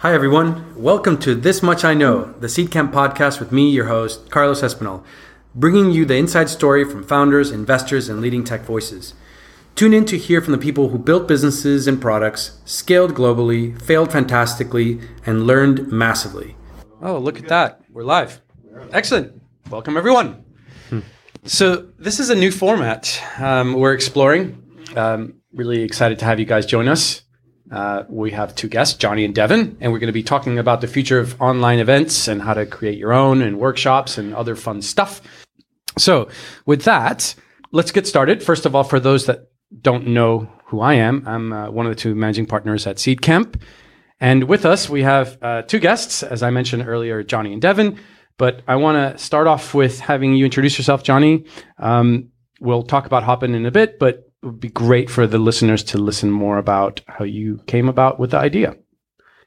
Hi, everyone. Welcome to This Much I Know, the Seedcamp podcast with me, your host, Carlos Espinal, bringing you the inside story from founders, investors, and leading tech voices. Tune in to hear from the people who built businesses and products, scaled globally, failed fantastically, and learned massively. Oh, look at that. We're live. Excellent. Welcome, everyone. So, this is a new format um, we're exploring. Um, really excited to have you guys join us. Uh, we have two guests, Johnny and Devin, and we're going to be talking about the future of online events and how to create your own and workshops and other fun stuff. So, with that, let's get started. First of all, for those that don't know who I am, I'm uh, one of the two managing partners at Seedcamp. And with us, we have uh, two guests, as I mentioned earlier, Johnny and Devin. But I want to start off with having you introduce yourself, Johnny. Um, we'll talk about Hopin in a bit, but it would be great for the listeners to listen more about how you came about with the idea.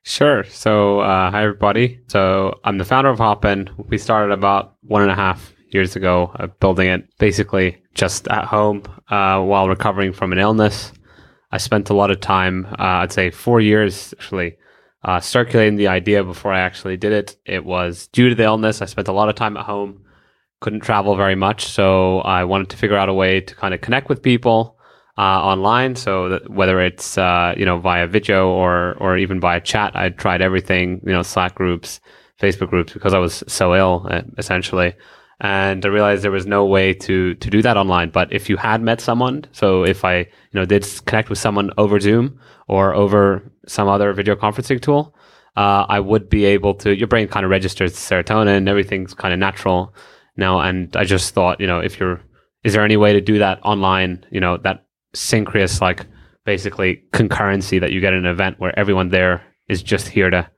Sure. So, uh, hi, everybody. So, I'm the founder of Hopin. We started about one and a half years ago, uh, building it basically just at home uh, while recovering from an illness. I spent a lot of time, uh, I'd say four years actually, uh, circulating the idea before I actually did it. It was due to the illness. I spent a lot of time at home, couldn't travel very much. So I wanted to figure out a way to kind of connect with people uh, online. So that whether it's, uh, you know, via video or, or even via chat, I tried everything, you know, Slack groups, Facebook groups, because I was so ill, essentially. And I realized there was no way to, to do that online. But if you had met someone, so if I, you know, did connect with someone over Zoom or over some other video conferencing tool, uh, I would be able to. Your brain kind of registers serotonin, everything's kind of natural now. And I just thought, you know, if you're, is there any way to do that online? You know, that synchronous, like basically concurrency that you get in an event where everyone there is just here to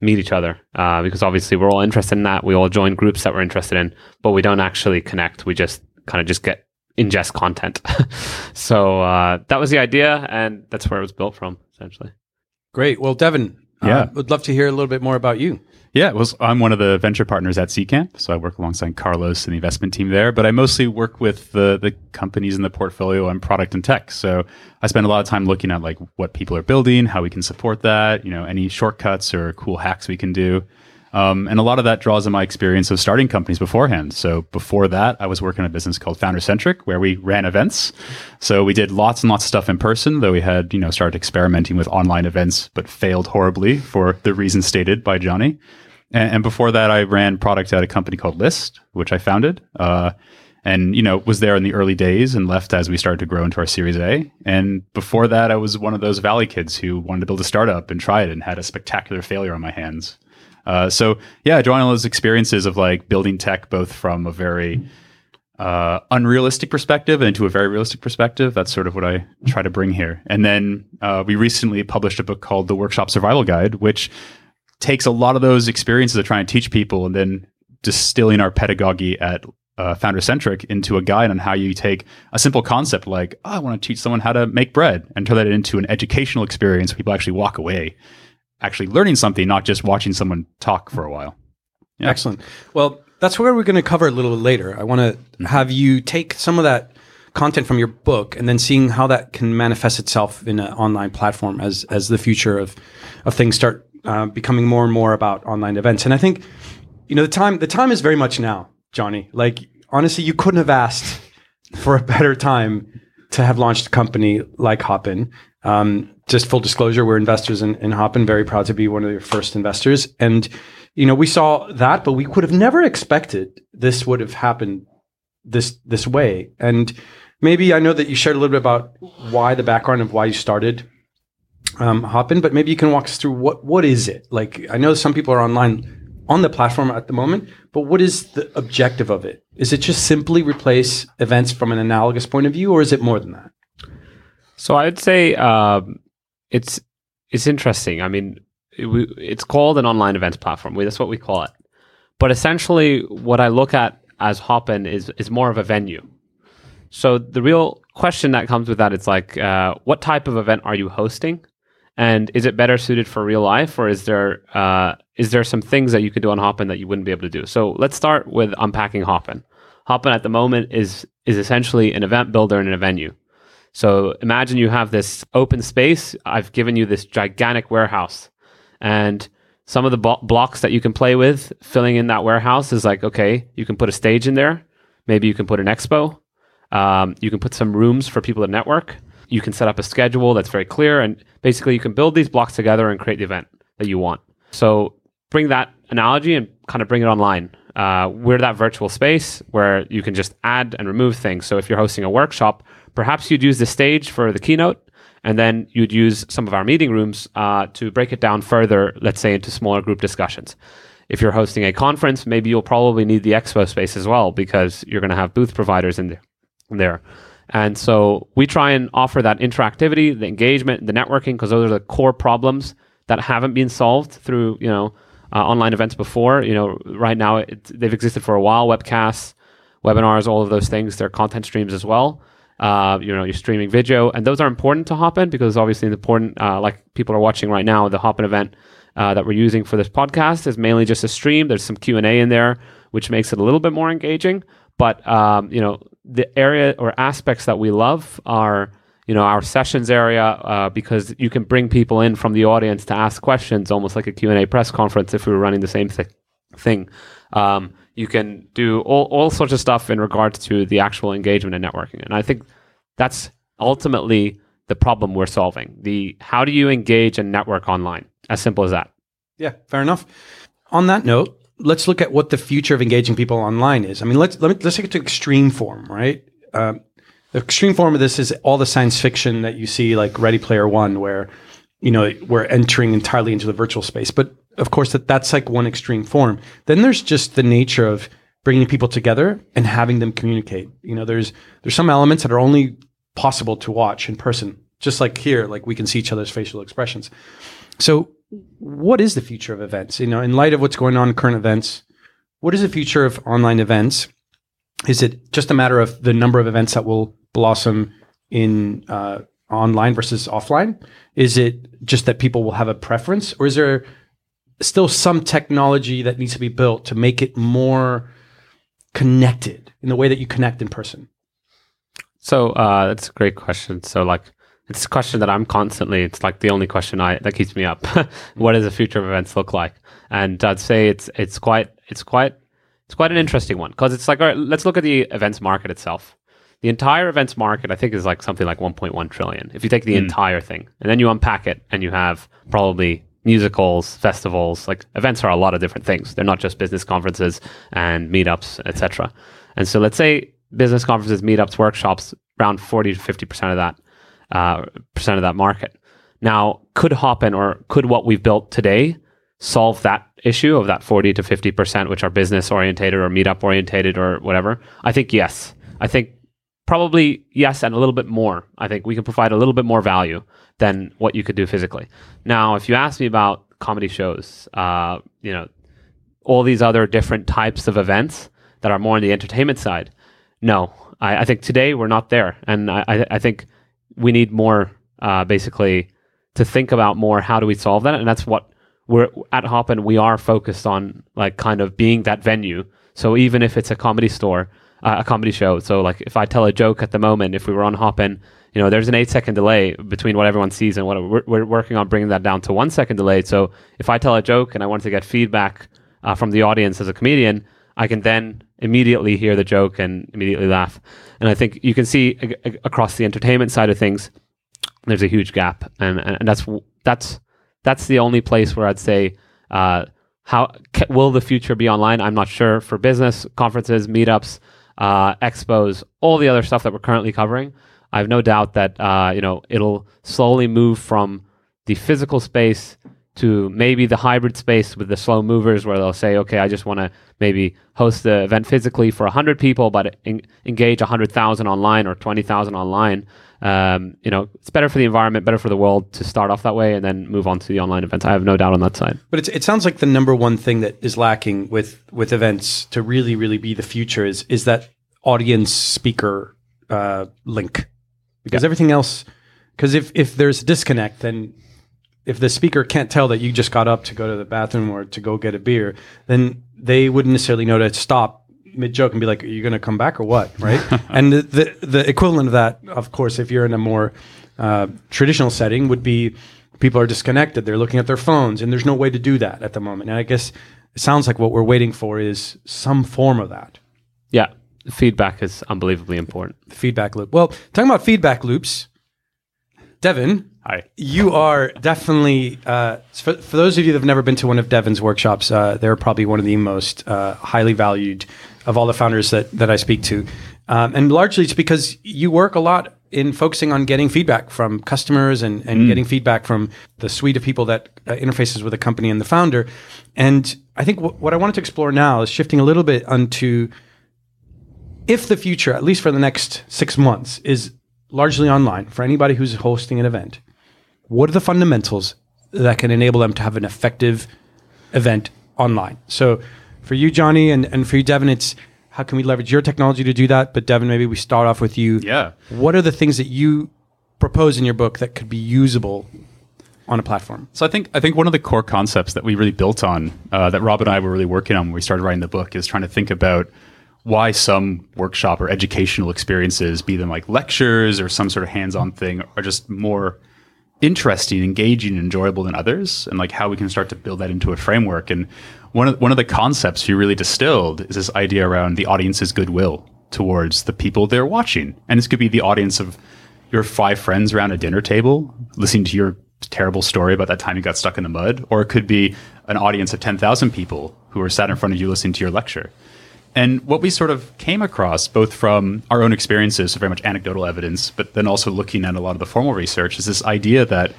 meet each other. Uh, because obviously we're all interested in that. We all join groups that we're interested in, but we don't actually connect. We just kind of just get ingest content. so uh, that was the idea, and that's where it was built from, essentially. Great. Well, Devin, Yeah. uh, would love to hear a little bit more about you. Yeah, well, I'm one of the venture partners at Seedcamp, so I work alongside Carlos and the investment team there. But I mostly work with the the companies in the portfolio and product and tech. So I spend a lot of time looking at like what people are building, how we can support that, you know, any shortcuts or cool hacks we can do. Um, and a lot of that draws on my experience of starting companies beforehand. So before that, I was working a business called Founder Centric, where we ran events. So we did lots and lots of stuff in person, though we had, you know, started experimenting with online events, but failed horribly for the reasons stated by Johnny. And, and before that, I ran product at a company called Lyst, which I founded. Uh, and you know was there in the early days and left as we started to grow into our series a and before that i was one of those valley kids who wanted to build a startup and it and had a spectacular failure on my hands uh, so yeah drawing all those experiences of like building tech both from a very uh, unrealistic perspective and to a very realistic perspective that's sort of what i try to bring here. And then uh, we recently published a book called the workshop survival guide which takes a lot of those experiences of trying to teach people and then distilling our pedagogy at uh, founder centric into a guide on how you take a simple concept like oh, i want to teach someone how to make bread and turn that into an educational experience where people actually walk away actually learning something not just watching someone talk for a while Yeah. Excellent. Well, that's where we're going to cover a little later. I want to have you take some of that content from your book and then seeing how that can manifest itself in an online platform as as the future of of things start uh, becoming more and more about online events. And I think you know the time the time is very much now, Johnny. Like honestly, you couldn't have asked for a better time to have launched a company like Hopin. Um, just full disclosure, we're investors in, in Hopin. Very proud to be one of your first investors. And you know, we saw that, but we could have never expected this would have happened this this way. And maybe I know that you shared a little bit about why the background of why you started um, Hopin, but maybe you can walk us through what what is it? Like I know some people are online on the platform at the moment, but what is the objective of it? Is it just simply replace events from an analogous point of view, or is it more than that? So I'd say um, it's it's interesting. I mean, it, we, it's called an online events platform. We, that's what we call it. But essentially, what I look at as Hopin is is more of a venue. So the real question that comes with that is like, uh, what type of event are you hosting, and is it better suited for real life, or is there uh, is there some things that you could do on Hopin that you wouldn't be able to do? So let's start with unpacking Hopin. Hopin at the moment is is essentially an event builder and a venue. So imagine you have this open space. I've given you this gigantic warehouse, and some of the bo- blocks that you can play with filling in that warehouse is like, okay, you can put a stage in there. Maybe you can put an expo. Um, you can put some rooms for people to network. You can set up a schedule that's very clear. And basically, you can build these blocks together and create the event that you want. So bring that analogy and kind of bring it online. Uh, we're that virtual space where you can just add and remove things. So if you're hosting a workshop, perhaps you'd use the stage for the keynote, and then you'd use some of our meeting rooms uh, to break it down further, let's say into smaller group discussions. If you're hosting a conference, maybe you'll probably need the expo space as well because you're going to have booth providers in there. And so we try and offer that interactivity, the engagement, the networking, because those are the core problems that haven't been solved through, you know, uh, online events before. You know, right now it, they've existed for a while. Webcasts, webinars, all of those things. They're content streams as well. Uh, you know, you're streaming video, and those are important to Hopin because obviously important. Uh, like people are watching right now, the Hopin event uh, that we're using for this podcast is mainly just a stream. There's some Q and A in there, which makes it a little bit more engaging. But um, you know, the area or aspects that we love are you know our sessions area uh, because you can bring people in from the audience to ask questions almost like a q&a press conference if we were running the same th- thing um, you can do all, all sorts of stuff in regards to the actual engagement and networking. And i think that's ultimately the problem we're solving. The how do you engage and network online? As simple as that. Yeah fair enough. On that note let's look at what the future of engaging people online is. I mean let's let me, let's take it to extreme form right? Um, the extreme form of this is all the science fiction that you see, like Ready Player One, where you know we're entering entirely into the virtual space. But of course, that that's like one extreme form. Then there's just the nature of bringing people together and having them communicate. You know, there's there's some elements that are only possible to watch in person, just like here, like we can see each other's facial expressions. So, what is the future of events? You know, in light of what's going on in current events, what is the future of online events? Is it just a matter of the number of events that will blossom in uh, online versus offline? Is it just that people will have a preference, or is there still some technology that needs to be built to make it more connected in the way that you connect in person? So uh, that's a great question. So like it's a question that I'm constantly. It's like the only question I that keeps me up. what does the future of events look like? And I'd say it's it's quite it's quite it's quite an interesting one because it's like all right, let's look at the events market itself. The entire events market, I think, is like something like 1.1 trillion. If you take the mm. entire thing and then you unpack it, and you have probably musicals, festivals, like events are a lot of different things. They're not just business conferences and meetups, etc. And so, let's say business conferences, meetups, workshops, around 40 to 50 percent of that uh, percent of that market. Now, could Hopin or could what we've built today solve that issue of that 40 to 50 percent, which are business orientated or meetup orientated or whatever? I think yes. I think Probably yes, and a little bit more. I think we can provide a little bit more value than what you could do physically. Now, if you ask me about comedy shows, uh, you know, all these other different types of events that are more on the entertainment side, no, I, I think today we're not there, and I, I think we need more, uh, basically, to think about more. How do we solve that? And that's what we're at Hopin. We are focused on, like, kind of being that venue. So even if it's a comedy store uh, a comedy show. So like if I tell a joke at the moment, if we were on Hopin, you know, there's an eight second delay between what everyone sees and what we're, we're working on bringing that down to one second delay. So if I tell a joke and I want to get feedback uh, from the audience as a comedian, I can then immediately hear the joke and immediately laugh. And I think you can see across the entertainment side of things, there's a huge gap, and, and that's that's that's the only place where I'd say. Uh, how will the future be online? I'm not sure. For business conferences, meetups, uh, expos, all the other stuff that we're currently covering, I have no doubt that uh, you know it'll slowly move from the physical space to maybe the hybrid space with the slow movers, where they'll say, okay, I just want to maybe host the event physically for 100 people, but en- engage 100,000 online or 20,000 online. Um, you know, it's better for the environment, better for the world to start off that way and then move on to the online events. I have no doubt on that side. But it sounds like the number one thing that is lacking with with events to really, really be the future is is that audience speaker uh, link because yeah. everything else. Because if if there's a disconnect, then if the speaker can't tell that you just got up to go to the bathroom or to go get a beer, then they wouldn't necessarily know to stop mid joke and be like, "Are you going to come back or what?" Right? and the, the, the equivalent of that, of course, if you're in a more uh, traditional setting, would be people are disconnected. They're looking at their phones, and there's no way to do that at the moment. And I guess it sounds like what we're waiting for is some form of that Yeah, feedback is unbelievably important. feedback loop. Well, talking about feedback loops, Devin, Hi. you are definitely uh, for, for those of you that have never been to one of Devin's workshops. Uh, they're probably one of the most uh, highly valued of all the founders that that I speak to, um, and largely it's because you work a lot in focusing on getting feedback from customers and, and getting feedback from the suite of people that uh, interfaces with the company and the founder. And I think wh- what I wanted to explore now is shifting a little bit onto if the future, at least for the next six months, is largely online for anybody who's hosting an event, what are the fundamentals that can enable them to have an effective event online? So for you, Johnny, and, and for you, Devin, it's how can we leverage your technology to do that? But Devin, maybe we start off with you. Yeah. What are the things that you propose in your book that could be usable on a platform? So I think I think one of the core concepts that we really built on, uh, that Rob and I were really working on when we started writing the book, is trying to think about why some workshop or educational experiences, be them like lectures or some sort of hands-on thing, are just more interesting, engaging, and enjoyable than others, and like how we can start to build that into a framework. And one of one of the concepts you really distilled is this idea around the audience's goodwill towards the people they're watching, and this could be the audience of your five friends around a dinner table listening to your terrible story about that time you got stuck in the mud, or it could be an audience of ten thousand people who are sat in front of you listening to your lecture. And what we sort of came across, both from our own experiences, so very much anecdotal evidence, but then also looking at a lot of the formal research, is this idea that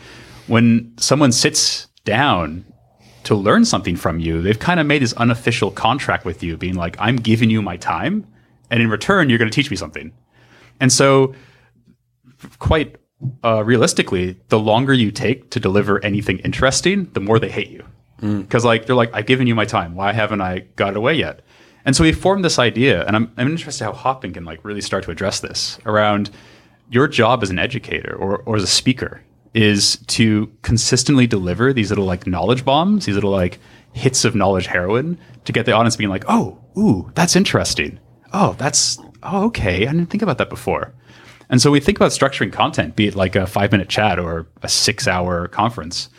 when someone sits down to learn something from you, they've kind of made this unofficial contract with you, being like, I'm giving you my time, and in return, you're going to teach me something. And so, quite uh, realistically, the longer you take to deliver anything interesting, the more they hate you. Because like they're like, I've given you my time. Why haven't I got it away yet? And so we formed this idea, and I'm, I'm interested how Hopin can like really start to address this around your job as an educator or, or as a speaker is to consistently deliver these little like knowledge bombs, these little like hits of knowledge heroin to get the audience being like, oh, ooh, that's interesting. Oh, that's oh, okay. I didn't think about that before. And so we think about structuring content, be it like a five minute chat or a six hour conference.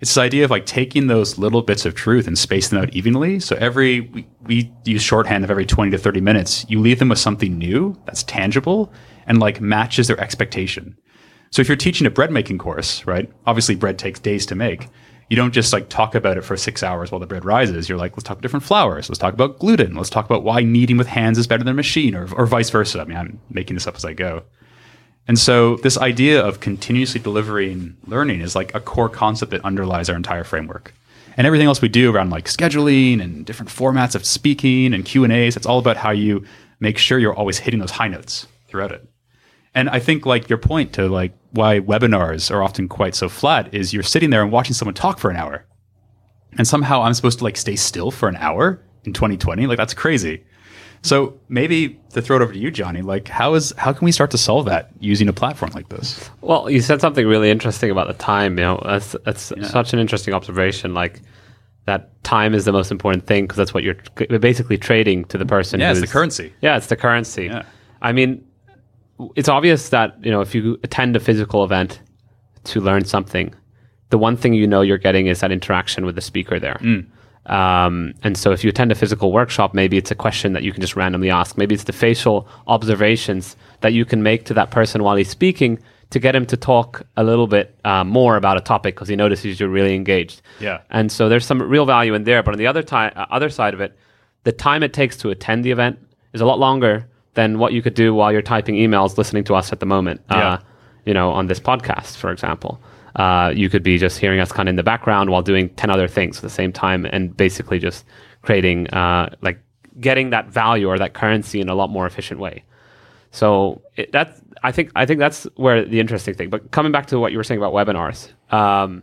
It's this idea of like taking those little bits of truth and spacing them out evenly. So every we, we use shorthand of every 20 to 30 minutes, you leave them with something new that's tangible and like matches their expectation. So if you're teaching a bread making course, right? Obviously bread takes days to make. You don't just like talk about it for six hours while the bread rises. You're like, let's talk about different flours. Let's talk about gluten. Let's talk about why kneading with hands is better than a machine or, or vice versa. I mean, I'm making this up as I go. And so this idea of continuously delivering learning is like a core concept that underlies our entire framework. And everything else we do around like scheduling and different formats of speaking and Q&As, it's all about how you make sure you're always hitting those high notes throughout it. And I think like your point to like why webinars are often quite so flat is you're sitting there and watching someone talk for an hour. And somehow I'm supposed to like stay still for an hour in 2020. Like that's crazy. So maybe to throw it over to you, Johnny, like how is how can we start to solve that using a platform like this? Well, you said something really interesting about the time. You know, that's that's such an interesting observation. Like that time is the most important thing because that's what you're basically trading to the person. Yeah, it's the currency. Yeah, it's the currency. Yeah. I mean, it's obvious that you know if you attend a physical event to learn something, the one thing you know you're getting is that interaction with the speaker there. Mm. Um, and so if you attend a physical workshop, maybe it's a question that you can just randomly ask. Maybe it's the facial observations that you can make to that person while he's speaking to get him to talk a little bit uh, more about a topic because he notices you're really engaged. Yeah. And so there's some real value in there. But on the other, ti- uh, other side of it, the time it takes to attend the event is a lot longer than what you could do while you're typing emails listening to us at the moment. Yeah. Uh, you know, on this podcast, for example. Uh, you could be just hearing us kind of in the background while doing 10 other things at the same time and basically just creating, uh, like, getting that value or that currency in a lot more efficient way. So it, that I think I think that's where the interesting thing. But coming back to what you were saying about webinars, um,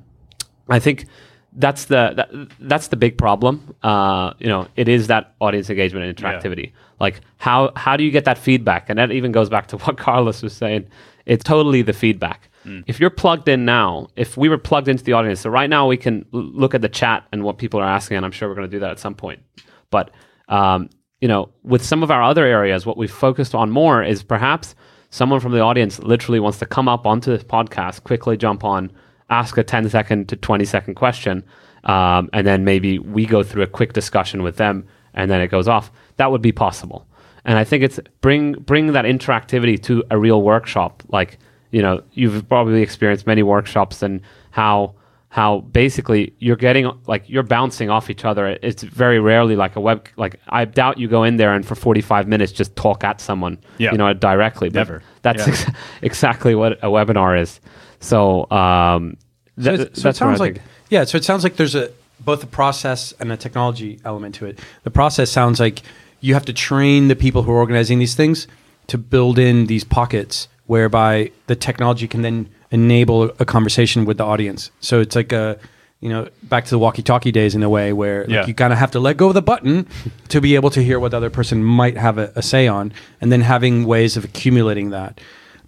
I think that's the that, that's the big problem. Uh, you know, it is that audience engagement and interactivity. Like how how do you get that feedback? And that even goes back to what Carlos was saying. It's totally the feedback. If you're plugged in now, if we were plugged into the audience, so right now we can l- look at the chat and what people are asking, and I'm sure we're going to do that at some point. But um, you know, with some of our other areas, what we've focused on more is perhaps someone from the audience literally wants to come up onto this podcast, quickly jump on, ask a 10 second to 20 second question, um, and then maybe we go through a quick discussion with them, and then it goes off. That would be possible. And I think it's bring bring that interactivity to a real workshop. Like you know, you've probably experienced many workshops and how how basically you're getting like you're bouncing off each other. It's very rarely like a web like I doubt you go in there and for 45 minutes just talk at someone, Yeah. you know, directly. But Never. That's Yeah. ex- exactly what a webinar is. So, um, So, th- it, so it that's where I sounds like yeah. So it sounds like there's a both a process and a technology element to it. The process sounds like you have to train the people who are organizing these things to build in these pockets whereby the technology can then enable a conversation with the audience. So it's like a you know back to the walkie-talkie days in a way where like, Yeah. you kind of have to let go of the button to be able to hear what the other person might have a, a say on, and then having ways of accumulating that.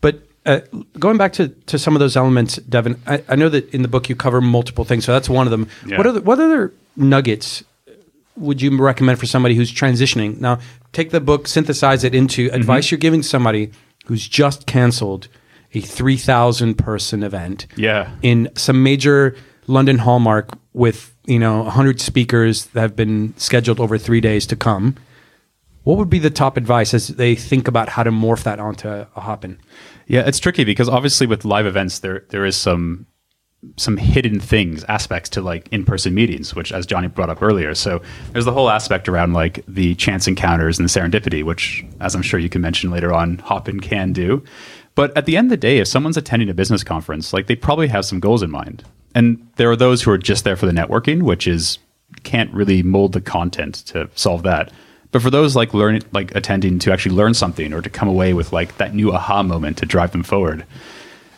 But uh, going back to, to some of those elements, Devin, I, I know that in the book you cover multiple things, so that's one of them. Yeah. What other what other nuggets would you recommend for somebody who's transitioning? Now, take the book, synthesize it into Mm-hmm. advice you're giving somebody who's just canceled a three thousand person event Yeah. in some major London hallmark with you know hundred speakers that have been scheduled over three days to come. What would be the top advice as they think about how to morph that onto a Hopin? Yeah, it's tricky because obviously with live events there there is some some hidden things, aspects to like in-person meetings, which as Johnny brought up earlier. So there's the whole aspect around like the chance encounters and the serendipity, which as I'm sure you can mention later on, Hopin can do. But at the end of the day, if someone's attending a business conference, like they probably have some goals in mind. And there are those who are just there for the networking, which is can't really mold the content to solve that. But for those like learning, like attending to actually learn something or to come away with like that new aha moment to drive them forward,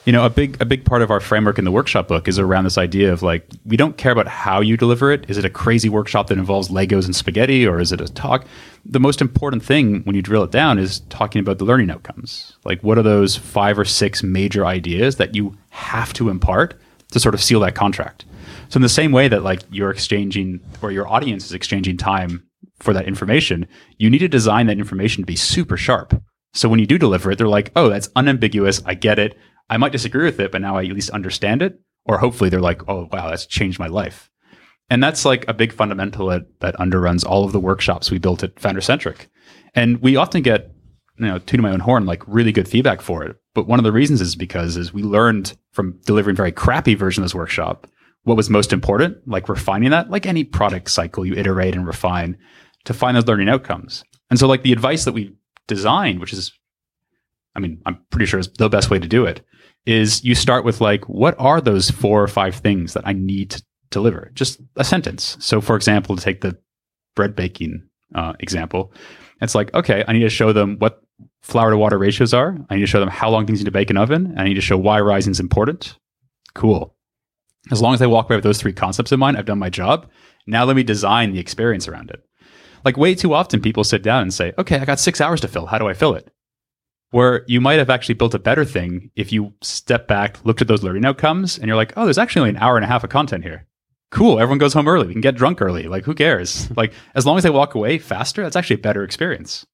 you know, a big a big part of our framework in the workshop book is around this idea of like we don't care about how you deliver it. Is it a crazy workshop that involves Legos and spaghetti, or is it a talk? The most important thing when you drill it down is talking about the learning outcomes. Like, what are those five or six major ideas that you have to impart to sort of seal that contract? So, in the same way that like you're exchanging or your audience is exchanging time for that information, you need to design that information to be super sharp. So when you do deliver it, they're like, oh, that's unambiguous. I get it. I might disagree with it, but now I at least understand it. Or hopefully they're like, oh, wow, that's changed my life. And that's like a big fundamental that, that underruns all of the workshops we built at Founder Centric. And we often get, you know, tooting my own horn, like really good feedback for it. But one of the reasons is because is we learned from delivering very crappy version of this workshop what was most important, like refining that, like any product cycle, you iterate and refine to find those learning outcomes. And so like the advice that we designed, which is I mean, I'm pretty sure is the best way to do it, is you start with like, what are those four or five things that I need to deliver? Just a sentence. So, for example, to take the bread baking uh, example, it's like, okay, I need to show them what flour to water ratios are. I need to show them how long things need to bake in an oven. And I need to show why rising is important. Cool. As long as I walk away with those three concepts in mind, I've done my job. Now let me design the experience around it. Like way too often, people sit down and say, okay, I got six hours to fill. How do I fill it? Where you might have actually built a better thing if you step back, looked at those learning outcomes, and you're like, oh, there's actually only an hour and a half of content here. Cool. Everyone goes home early. We can get drunk early. Like, who cares? like, as long as they walk away faster, that's actually a better experience.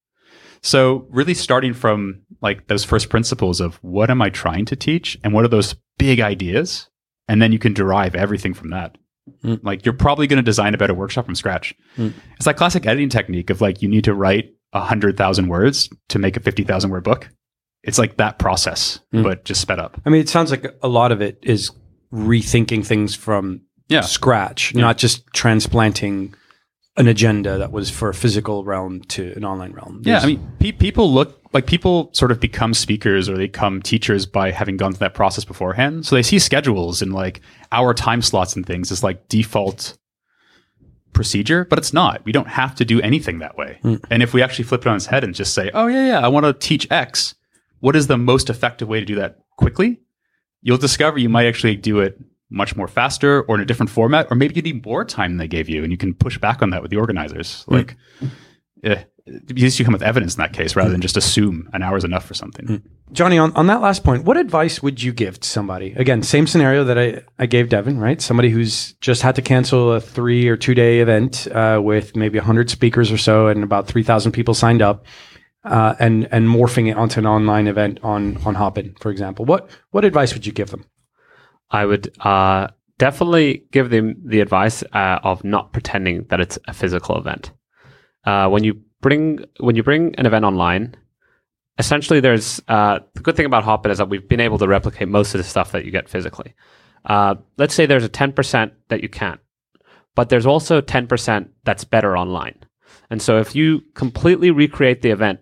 So, really starting from like those first principles of what am I trying to teach and what are those big ideas? And then you can derive everything from that. Mm. Like, you're probably going to design a better workshop from scratch. Mm. It's that classic editing technique of like, you need to write 100,000 words to make a 50,000 word book. It's like that process, Mm. but just sped up. I mean, it sounds like a lot of it is rethinking things from Yeah. scratch, not just transplanting an agenda that was for a physical realm to an online realm. Yeah, I mean, pe- people look like people sort of become speakers or they become teachers by having gone through that process beforehand. So they see schedules and like hour time slots and things as like default procedure, but it's not. We don't have to do anything that way. Hmm. And if we actually flip it on its head and just say, "Oh yeah, yeah, I want to teach X," what is the most effective way to do that quickly? You'll discover you might actually do it much more faster or in a different format, or maybe you need more time than they gave you, and you can push back on that with the organizers. Hmm. Like, eh, at least you come with evidence in that case rather than just assume an hour is enough for something. Hmm. Johnny, on, on that last point, what advice would you give to somebody? Again, same scenario that I, I gave Devin, right? Somebody who's just had to cancel a three or two day event uh, with maybe 100 speakers or so and about 3,000 people signed up. Uh, and and morphing it onto an online event on on Hopin, for example. What what advice would you give them? I would uh, definitely give them the advice uh, of not pretending that it's a physical event. Uh, when you bring when you bring an event online, essentially there's uh, the good thing about Hopin is that we've been able to replicate most of the stuff that you get physically. Uh, let's say there's a 10% that you can't, but there's also 10% that's better online. And so if you completely recreate the event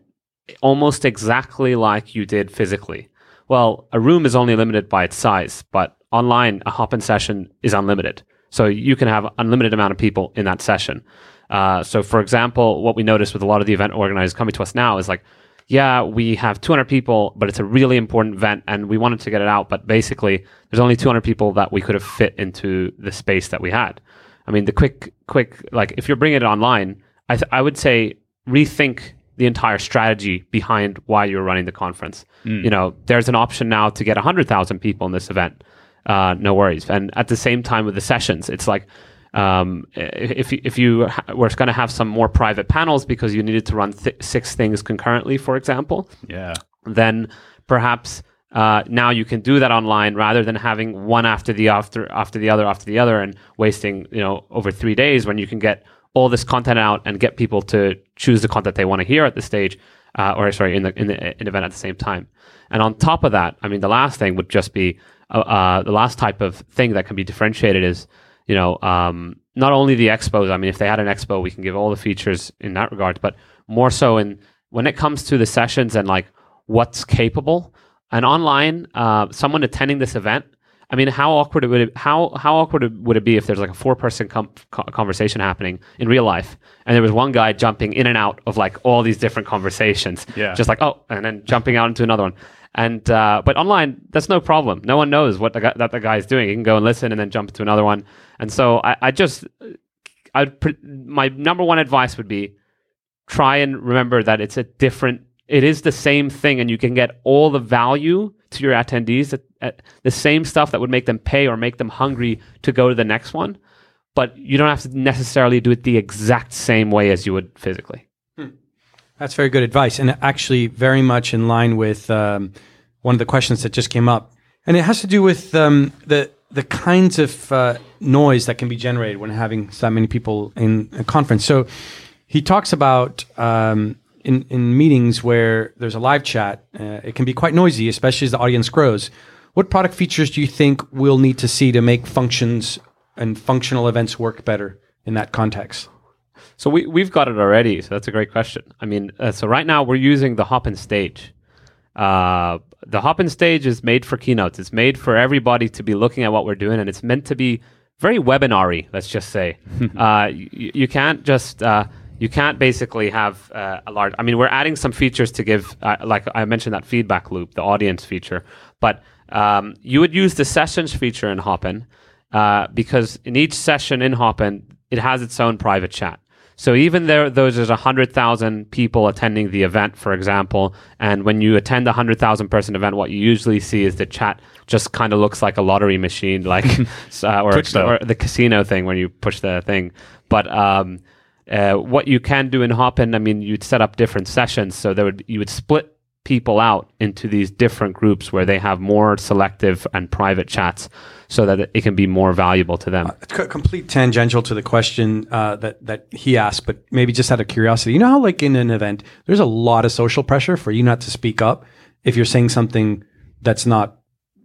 almost exactly like you did physically, well, a room is only limited by its size, but online, a Hopin session is unlimited. So you can have unlimited amount of people in that session. Uh, so, for example, what we noticed with a lot of the event organizers coming to us now is like, yeah, we have 200 people, but it's a really important event and we wanted to get it out. But basically, there's only 200 people that we could have fit into the space that we had. I mean, the quick, quick, like if you're bringing it online, I, th- I would say rethink the entire strategy behind why you're running the conference. Mm. You know, there's an option now to get 100,000 people in this event. Uh, no worries. And at the same time with the sessions, it's like, um, if if you ha- were going to have some more private panels because you needed to run th- six things concurrently, for example, yeah, then perhaps uh, now you can do that online rather than having one after the after after the other after the other and wasting you know over three days when you can get all this content out and get people to choose the content they want to hear at the stage, uh, or sorry, in the in the in event at the same time. And on top of that, I mean, the last thing would just be uh, uh, the last type of thing that can be differentiated is you know, um, not only the expos. I mean, if they had an expo, we can give all the features in that regard, but more so in when it comes to the sessions and like what's capable. And online, uh, someone attending this event, I mean, how awkward would it how how awkward would it be if there's like a four person com- conversation happening in real life, and there was one guy jumping in and out of like all these different conversations, yeah, just like oh, and then jumping out into another one. And uh, but online, that's no problem. No one knows what the guy, that the guy is doing. He can go and listen and then jump to another one. And so I, I just, I my number one advice would be try and remember that it's a different. It is the same thing, and you can get all the value to your attendees at, the same stuff that would make them pay or make them hungry to go to the next one. But you don't have to necessarily do it the exact same way as you would physically. That's very good advice, and actually very much in line with um, one of the questions that just came up, and it has to do with um, the the kinds of uh, noise that can be generated when having so many people in a conference. So he talks about um, in in meetings where there's a live chat, uh, it can be quite noisy, especially as the audience grows. What product features do you think we'll need to see to make functions and functional events work better in that context? So we we've got it already. So that's a great question. I mean, uh, so right now we're using the Hopin stage. Uh, the Hopin stage is made for keynotes. It's made for everybody to be looking at what we're doing, and it's meant to be very webinary. Let's just say uh, you, you, can't just uh, you can't basically have uh, a large. I mean, we're adding some features to give, uh, like I mentioned, that feedback loop, the audience feature. But um, you would use the sessions feature in Hopin because in each session in Hopin, it has its own private chat. So even though there's 100,000 people attending the event, for example, and when you attend a 100,000 person event, what you usually see is the chat just kind of looks like a lottery machine, like uh, or, or, the casino thing when you push the thing. But um, uh, what you can do in Hopin, I mean, you'd set up different sessions, so there would you would split people out into these different groups where they have more selective and private chats so that it can be more valuable to them. Uh, complete tangential to the question uh, that that he asked, but maybe just out of curiosity. You know how, like in an event, there's a lot of social pressure for you not to speak up if you're saying something that's not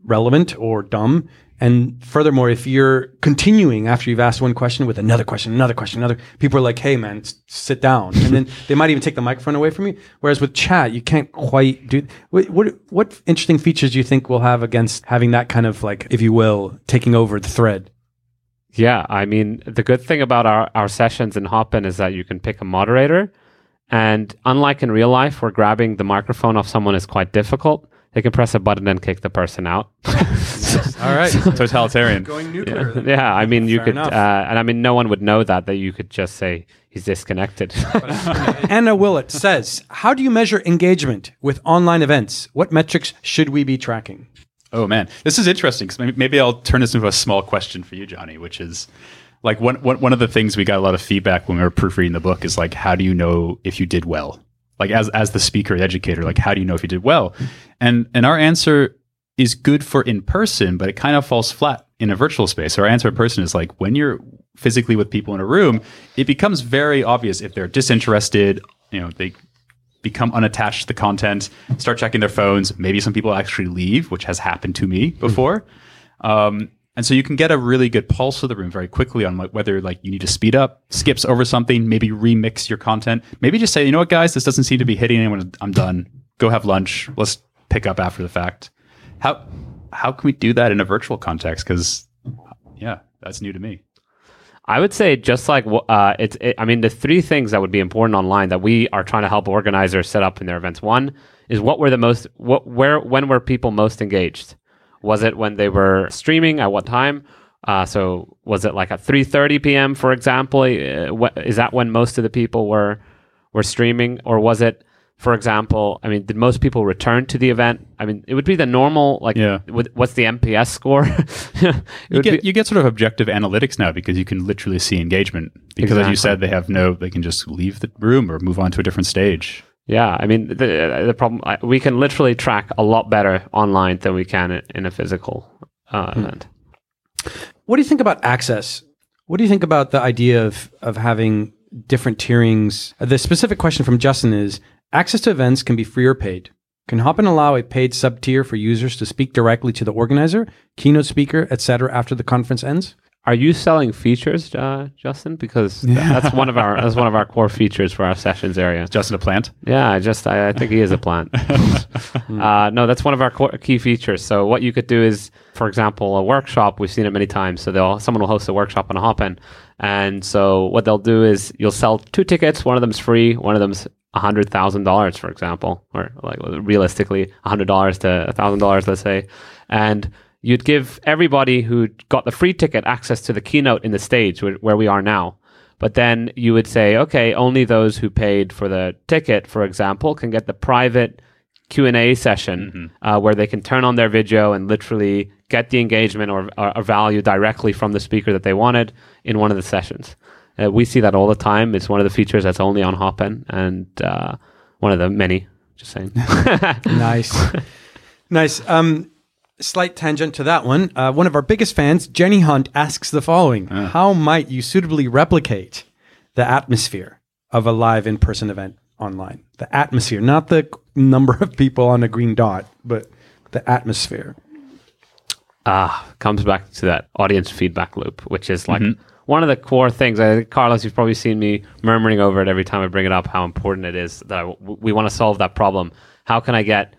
relevant or dumb. And furthermore, if you're continuing after you've asked one question with another question, another question, another, people are like, "Hey, man, sit down," and then they might even take the microphone away from you. Whereas with chat, you can't quite do. What, what what interesting features do you think we'll have against having that kind of like, if you will, taking over the thread? Yeah, I mean, the good thing about our, our sessions in Hopin is that you can pick a moderator. And unlike in real life, where grabbing the microphone off someone is quite difficult, they can press a button and kick the person out. All right, totalitarian. Going nuclear. Yeah, yeah I mean, you Fair could, uh, and I mean, no one would know that. That you could just say he's disconnected. Anna Willett says, "How do you measure engagement with online events? What metrics should we be tracking?" Oh man, this is interesting because maybe, maybe I'll turn this into a small question for you, Johnny, which is like one, one one of the things we got a lot of feedback when we were proofreading the book is like, how do you know if you did well? Like as as the speaker, educator, like how do you know if you did well? And and our answer is good for in person, but it kind of falls flat in a virtual space. Our answer in person is like when you're physically with people in a room, it becomes very obvious if they're disinterested, you know, they become unattached to the content, start checking their phones. Maybe some people actually leave, which has happened to me before. Um, and so you can get a really good pulse of the room very quickly on like whether like you need to speed up, skips over something, maybe remix your content, maybe just say, you know what, guys, this doesn't seem to be hitting anyone. I'm done. Go have lunch. Let's pick up after the fact. How how can we do that in a virtual context? Because yeah, that's new to me. I would say just like uh, it's. It, I mean, the three things that would be important online that we are trying to help organizers set up in their events. One is what were the most what where when were people most engaged? Was it when they were streaming? At what time? Uh, so was it like at 3:30 p.m. for example? Uh, what, is that when most of the people were were streaming, or was it for example, I mean, did most people return to the event? I mean, it would be the normal, like, yeah. what's the NPS score? you, get, be, you get sort of objective analytics now because you can literally see engagement. Because exactly. as you said, they have no, they can just leave the room or move on to a different stage. Yeah, I mean, the, the problem, we can literally track a lot better online than we can in a physical uh, hmm. event. What do you think about access? What do you think about the idea of, of having different tierings? The specific question from Justin is Access to events can be free or paid. Can Hopin allow a paid sub tier for users to speak directly to the organizer, keynote speaker, etc. after the conference ends? Are you selling features, uh, Justin? Because that's one of our that's one of our core features for our sessions area. Justin a plant? Yeah, I just I, I think he is a plant. uh, no, that's one of our core, key features. So what you could do is, for example, a workshop. We've seen it many times. So they'll someone will host a workshop on a Hopin, and so what they'll do is you'll sell two tickets. One of them's free. One of them's hundred thousand dollars, for example, or like realistically, hundred dollars to a thousand dollars, let's say, and you'd give everybody who got the free ticket access to the keynote in the stage where, where we are now. But then you would say, okay, only those who paid for the ticket, for example, can get the private Q and A session mm-hmm. uh, where they can turn on their video and literally get the engagement or, or, or value directly from the speaker that they wanted in one of the sessions. Uh, we see that all the time. It's one of the features that's only on Hopin and uh, one of the many. Just saying. nice, nice. Um, slight tangent to that one. Uh, one of our biggest fans, Jenny Hunt, asks the following: uh. How might you suitably replicate the atmosphere of a live in-person event online? The atmosphere, not the number of people on a green dot, but the atmosphere. Ah, comes back to that audience feedback loop, which is like. Mm-hmm one of the core things, I, Carlos, you've probably seen me murmuring over it every time I bring it up. How important it is that I, we want to solve that problem. How can I get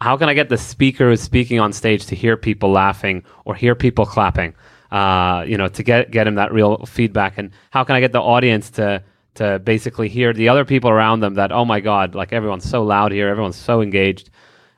how can I get the speaker who's speaking on stage to hear people laughing or hear people clapping? Uh, you know, to get get him that real feedback, and how can I get the audience to to basically hear the other people around them that oh my god, like everyone's so loud here, everyone's so engaged.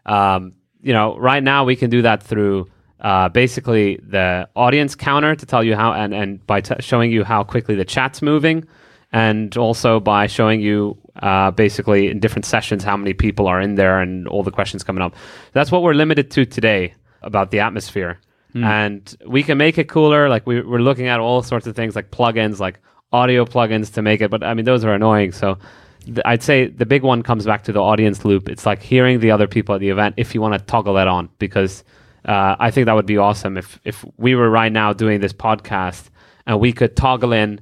Um, you know, right now we can do that through uh, basically the audience counter to tell you how, and, and by t- showing you how quickly the chat's moving, and also by showing you uh, basically in different sessions how many people are in there and all the questions coming up. That's what we're limited to today about the atmosphere. Mm. And we can make it cooler. Like we, we're looking at all sorts of things like plugins, like audio plugins to make it. But I mean, those are annoying. So th- I'd say the big one comes back to the audience loop. It's like hearing the other people at the event if you want to toggle that on because uh, I think that would be awesome if if we were right now doing this podcast and we could toggle in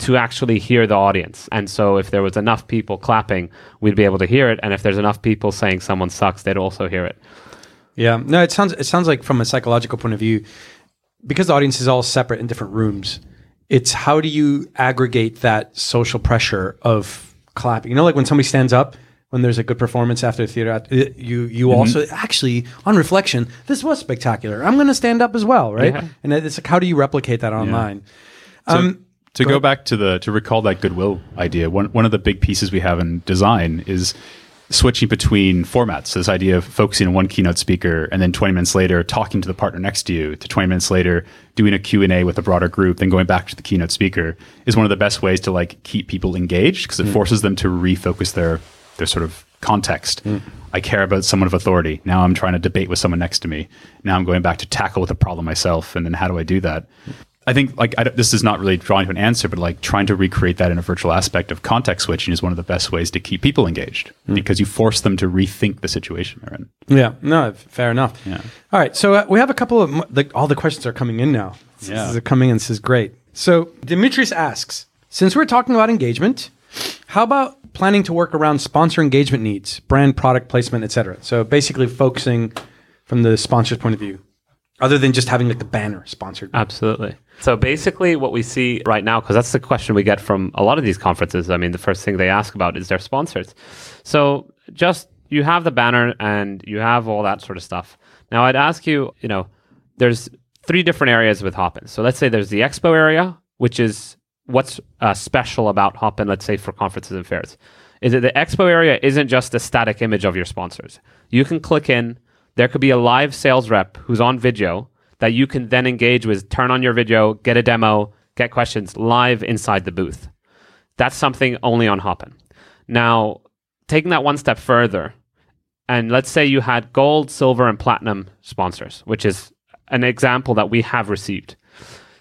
to actually hear the audience. And so if there was enough people clapping, we'd be able to hear it. And if there's enough people saying someone sucks, they'd also hear it. Yeah. No, it sounds it sounds like from a psychological point of view, because the audience is all separate in different rooms, it's how do you aggregate that social pressure of clapping? You know, like when somebody stands up when there's a good performance after the theater, you you mm-hmm. also actually on reflection, this was spectacular. I'm going to stand up as well, right? Yeah. And it's like, how do you replicate that online? Yeah. Um, to go, go back to the to recall that goodwill idea, one one of the big pieces we have in design is switching between formats. So this idea of focusing on one keynote speaker and then 20 minutes later talking to the partner next to you to 20 minutes later doing a Q&A with a broader group then going back to the keynote speaker is one of the best ways to like keep people engaged because it mm. forces them to refocus their their sort of context. Mm. I care about someone of authority. Now I'm trying to debate with someone next to me. Now I'm going back to tackle with a problem myself. And then how do I do that? I think like I this is not really drawing to an answer, but like trying to recreate that in a virtual aspect of context switching is one of the best ways to keep people engaged Hmm. because you force them to rethink the situation they're in. Yeah, no, fair enough. Yeah. All right, so uh, we have a couple of like all the questions are coming in now. This Yeah. is coming in. This is great. So Demetrius asks, since we're talking about engagement, how about planning to work around sponsor engagement needs, brand, product placement, etc. So basically focusing from the sponsor's point of view, other than just having like the banner sponsored. Absolutely. So basically, what we see right now, because that's the question we get from a lot of these conferences. I mean, the first thing they ask about is their sponsors. So just you have the banner and you have all that sort of stuff. Now, I'd ask you, you know, there's three different areas with Hopin. So let's say there's the expo area, which is what's uh, special about Hopin, let's say for conferences and fairs. Is that the expo area isn't just a static image of your sponsors. You can click in, there could be a live sales rep who's on video that you can then engage with, turn on your video, get a demo, get questions live inside the booth. That's something only on Hopin. Now, taking that one step further, and let's say you had gold, silver, and platinum sponsors, which is an example that we have received.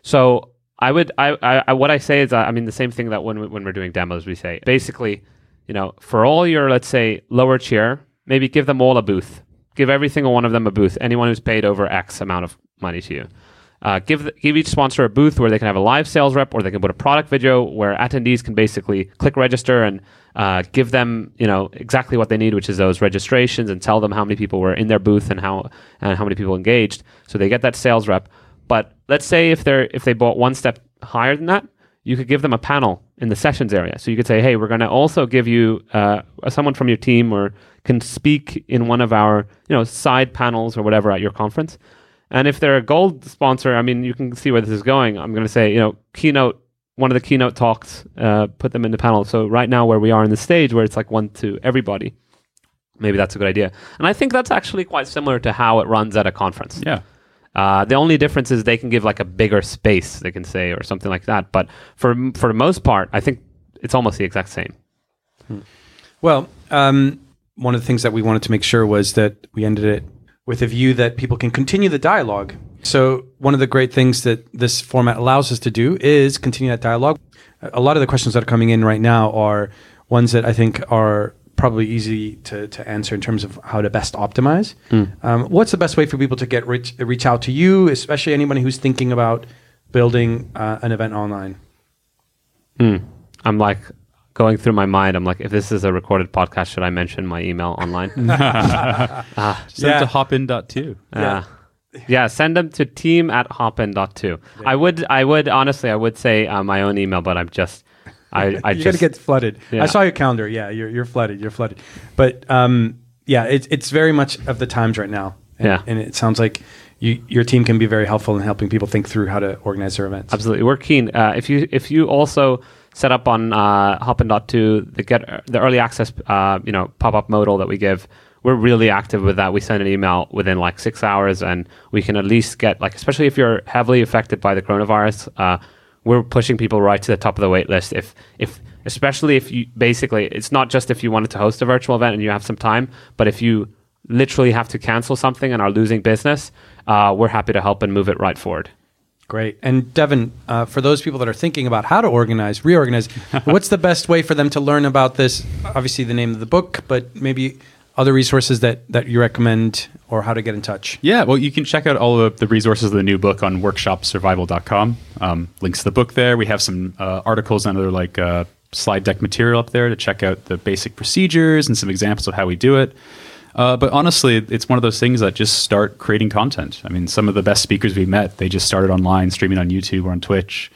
So I would, I, I, what I say is, I mean, the same thing that when we, when we're doing demos, we say basically, you know, for all your let's say lower tier, maybe give them all a booth. Give every single one of them a booth. Anyone who's paid over X amount of money to you. Uh, give the, give each sponsor a booth where they can have a live sales rep, or they can put a product video where attendees can basically click register and uh, give them you know exactly what they need, which is those registrations, and tell them how many people were in their booth and how and how many people engaged. So they get that sales rep. But let's say if they're if they bought one step higher than that, you could give them a panel in the sessions area. So you could say, hey, we're going to also give you uh, someone from your team or can speak in one of our you know side panels or whatever at your conference. And if they're a gold sponsor, I mean, you can see where this is going. I'm going to say, you know, keynote, one of the keynote talks, uh, put them in the panel. So right now, where we are in the stage, where it's like one to everybody, maybe that's a good idea. And I think that's actually quite similar to how it runs at a conference. Yeah. Uh, the only difference is they can give like a bigger space, they can say, or something like that. But for for the most part, I think it's almost the exact same. Well, um, one of the things that we wanted to make sure was that we ended it with a view that people can continue the dialogue. So, one of the great things that this format allows us to do is continue that dialogue. A lot of the questions that are coming in right now are ones that I think are probably easy to, to answer in terms of how to best optimize. Um, what's the best way for people to get reach, reach out to you, especially anybody who's thinking about building uh, an event online? I'm like going through my mind. I'm like, if this is a recorded podcast, should I mention my email online? Send Yeah. it to hopin.to. Yeah. yeah, send them to team at hopin.to. I would, I would, honestly, I would say uh, my own email, but I'm just, I, I you're just, gonna get flooded. Yeah. I saw your calendar. Yeah, you're you're flooded. You're flooded. But um, yeah, it's it's very much of the times right now. And, Yeah. and it sounds like you your team can be very helpful in helping people think through how to organize their events. Absolutely, we're keen. Uh, if you if you also set up on uh, Hopin.to the get the early access uh, you know pop up modal that we give, we're really active with that. We send an email within like six hours, and we can at least get like especially if you're heavily affected by the coronavirus. Uh, we're pushing people right to the top of the wait list. If if especially if you basically it's not just if you wanted to host a virtual event and you have some time, but if you literally have to cancel something and are losing business, uh, we're happy to help and move it right forward. Great. And Devin, uh, for those people that are thinking about how to organize, reorganize, what's the best way for them to learn about this? Obviously, the name of the book, but maybe other resources that that you recommend or how to get in touch. Yeah, well, you can check out all of the resources of the new book on workshopsurvival.com. Um, links to the book there. We have some uh, articles and other like uh, slide deck material up there to check out the basic procedures and some examples of how we do it. Uh, but honestly, it's one of those things that just start creating content. I mean, some of the best speakers we met, they just started online, streaming on YouTube or on Twitch,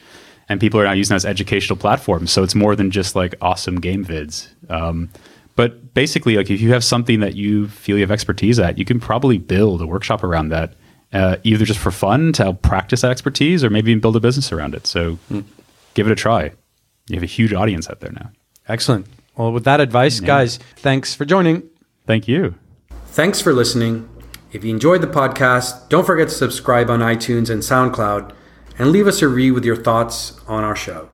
and people are now using that as educational platforms. So it's more than just like awesome game vids. Um, but basically, like if you have something that you feel you have expertise at, you can probably build a workshop around that, uh, either just for fun to help practice that expertise, or maybe even build a business around it. So give it a try. You have a huge audience out there now. Excellent. Well, with that advice, guys, thanks for joining. Thank you. Thanks for listening. If you enjoyed the podcast, don't forget to subscribe on iTunes and SoundCloud and leave us a review with your thoughts on our show.